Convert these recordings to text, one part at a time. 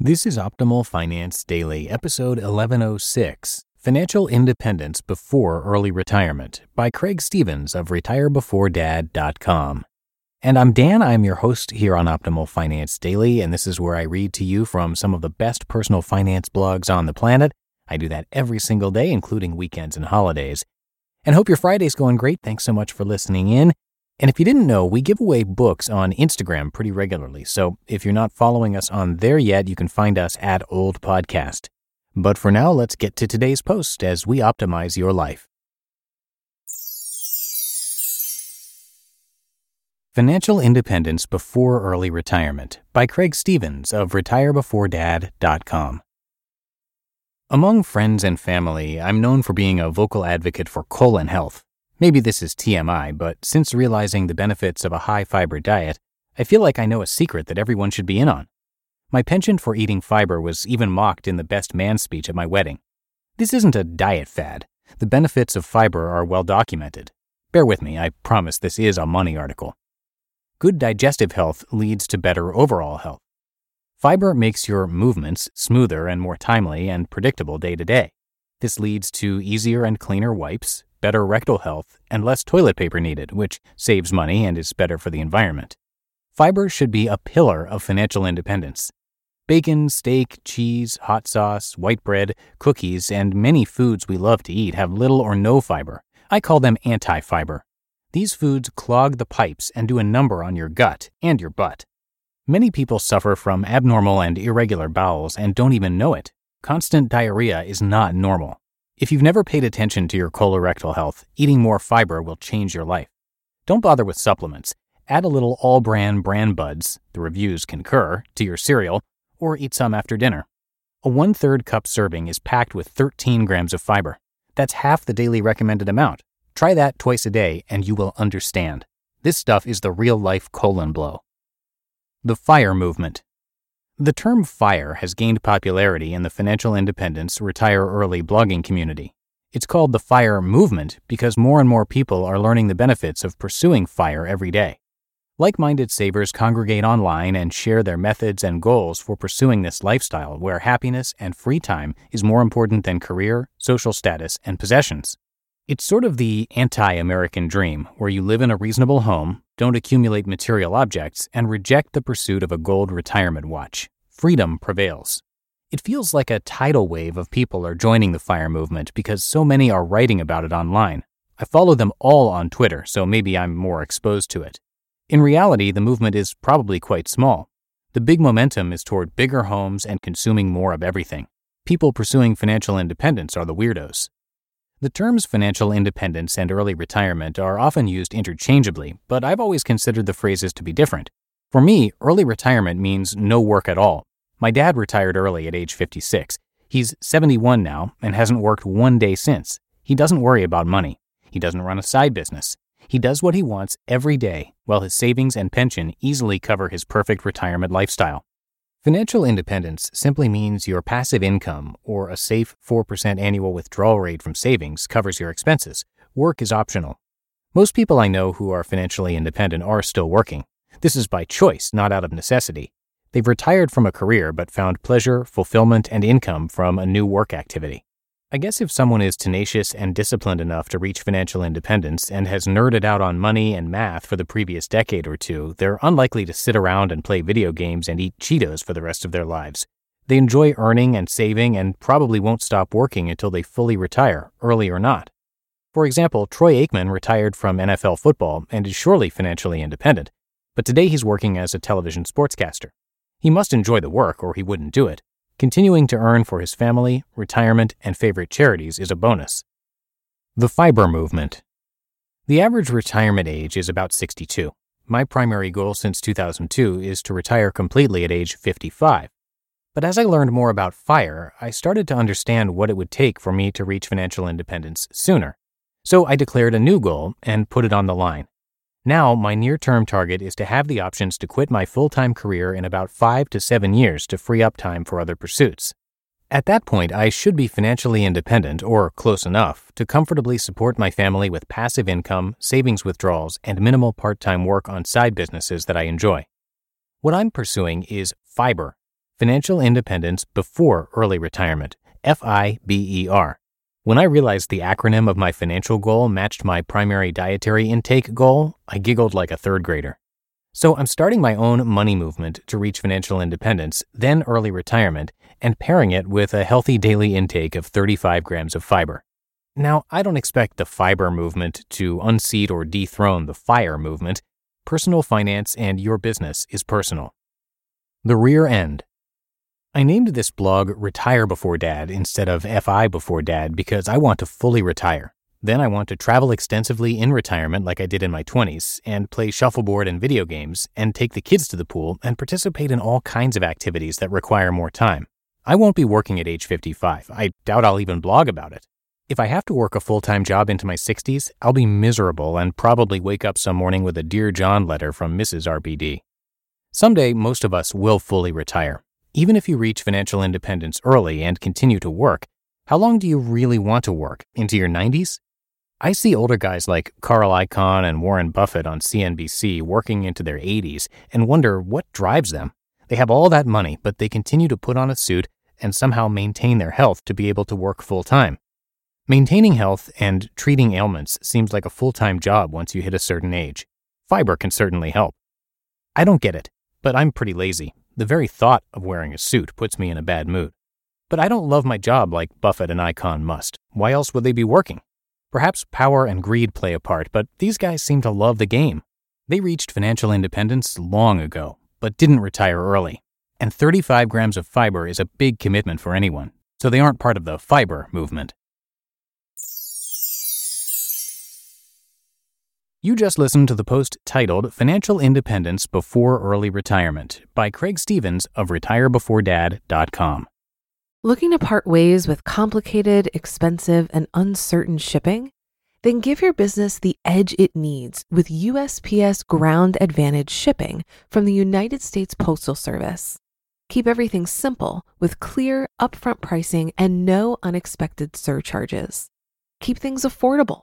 This is Optimal Finance Daily, episode 1106 Financial Independence Before Early Retirement by Craig Stevens of RetireBeforeDad.com. And I'm Dan. I'm your host here on Optimal Finance Daily, and this is where I read to you from some of the best personal finance blogs on the planet. I do that every single day, including weekends and holidays. And hope your Friday's going great. Thanks so much for listening in. And if you didn't know, we give away books on Instagram pretty regularly. So if you're not following us on there yet, you can find us at Old Podcast. But for now, let's get to today's post as we optimize your life. Financial Independence Before Early Retirement by Craig Stevens of RetireBeforeDad.com. Among friends and family, I'm known for being a vocal advocate for colon health. Maybe this is TMI, but since realizing the benefits of a high fiber diet, I feel like I know a secret that everyone should be in on. My penchant for eating fiber was even mocked in the best man speech at my wedding. This isn't a diet fad. The benefits of fiber are well documented. Bear with me, I promise this is a money article. Good digestive health leads to better overall health. Fiber makes your movements smoother and more timely and predictable day to day. This leads to easier and cleaner wipes, better rectal health, and less toilet paper needed, which saves money and is better for the environment. Fiber should be a pillar of financial independence. Bacon, steak, cheese, hot sauce, white bread, cookies, and many foods we love to eat have little or no fiber. I call them anti fiber. These foods clog the pipes and do a number on your gut and your butt. Many people suffer from abnormal and irregular bowels and don't even know it. Constant diarrhea is not normal. If you've never paid attention to your colorectal health, eating more fiber will change your life. Don't bother with supplements. Add a little all bran bran buds, the reviews concur, to your cereal, or eat some after dinner. A one third cup serving is packed with 13 grams of fiber. That's half the daily recommended amount. Try that twice a day and you will understand. This stuff is the real life colon blow. The FIRE movement. The term FIRE has gained popularity in the financial independence retire early blogging community. It's called the FIRE movement because more and more people are learning the benefits of pursuing FIRE every day. Like minded savers congregate online and share their methods and goals for pursuing this lifestyle where happiness and free time is more important than career, social status, and possessions. It's sort of the anti American dream, where you live in a reasonable home, don't accumulate material objects, and reject the pursuit of a gold retirement watch. Freedom prevails. It feels like a tidal wave of people are joining the FIRE movement because so many are writing about it online. I follow them all on Twitter, so maybe I'm more exposed to it. In reality, the movement is probably quite small. The big momentum is toward bigger homes and consuming more of everything. People pursuing financial independence are the weirdos. The terms financial independence and early retirement are often used interchangeably, but I've always considered the phrases to be different. For me, early retirement means no work at all. My dad retired early at age 56. He's 71 now and hasn't worked one day since. He doesn't worry about money. He doesn't run a side business. He does what he wants every day, while his savings and pension easily cover his perfect retirement lifestyle. Financial independence simply means your passive income or a safe 4% annual withdrawal rate from savings covers your expenses. Work is optional. Most people I know who are financially independent are still working. This is by choice, not out of necessity. They've retired from a career but found pleasure, fulfillment, and income from a new work activity. I guess if someone is tenacious and disciplined enough to reach financial independence and has nerded out on money and math for the previous decade or two, they're unlikely to sit around and play video games and eat Cheetos for the rest of their lives. They enjoy earning and saving and probably won't stop working until they fully retire, early or not. For example, Troy Aikman retired from NFL football and is surely financially independent, but today he's working as a television sportscaster. He must enjoy the work or he wouldn't do it. Continuing to earn for his family, retirement, and favorite charities is a bonus. The Fiber Movement. The average retirement age is about 62. My primary goal since 2002 is to retire completely at age 55. But as I learned more about FIRE, I started to understand what it would take for me to reach financial independence sooner. So I declared a new goal and put it on the line now, my near term target is to have the options to quit my full time career in about five to seven years to free up time for other pursuits. At that point, I should be financially independent, or close enough, to comfortably support my family with passive income, savings withdrawals, and minimal part time work on side businesses that I enjoy. What I'm pursuing is FIBER, Financial Independence Before Early Retirement, F I B E R. When I realized the acronym of my financial goal matched my primary dietary intake goal, I giggled like a third grader. So I'm starting my own money movement to reach financial independence, then early retirement, and pairing it with a healthy daily intake of 35 grams of fiber. Now, I don't expect the fiber movement to unseat or dethrone the fire movement. Personal finance and your business is personal. The rear end. I named this blog Retire Before Dad instead of FI Before Dad because I want to fully retire. Then I want to travel extensively in retirement like I did in my 20s and play shuffleboard and video games and take the kids to the pool and participate in all kinds of activities that require more time. I won't be working at age 55. I doubt I'll even blog about it. If I have to work a full time job into my 60s, I'll be miserable and probably wake up some morning with a Dear John letter from Mrs. RBD. Someday, most of us will fully retire. Even if you reach financial independence early and continue to work, how long do you really want to work? Into your 90s? I see older guys like Carl Icahn and Warren Buffett on CNBC working into their 80s and wonder what drives them. They have all that money, but they continue to put on a suit and somehow maintain their health to be able to work full time. Maintaining health and treating ailments seems like a full time job once you hit a certain age. Fiber can certainly help. I don't get it, but I'm pretty lazy. The very thought of wearing a suit puts me in a bad mood. But I don't love my job like Buffett and Icahn must. Why else would they be working? Perhaps power and greed play a part, but these guys seem to love the game. They reached financial independence long ago, but didn't retire early. And 35 grams of fiber is a big commitment for anyone, so they aren't part of the fiber movement. You just listened to the post titled Financial Independence Before Early Retirement by Craig Stevens of retirebeforedad.com. Looking to part ways with complicated, expensive, and uncertain shipping? Then give your business the edge it needs with USPS Ground Advantage shipping from the United States Postal Service. Keep everything simple with clear, upfront pricing and no unexpected surcharges. Keep things affordable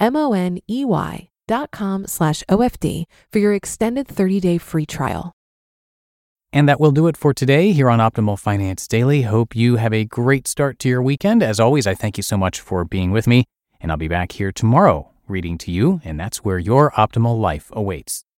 M O N E Y dot com slash OFD for your extended 30-day free trial. And that will do it for today here on Optimal Finance Daily. Hope you have a great start to your weekend. As always, I thank you so much for being with me, and I'll be back here tomorrow reading to you, and that's where your optimal life awaits.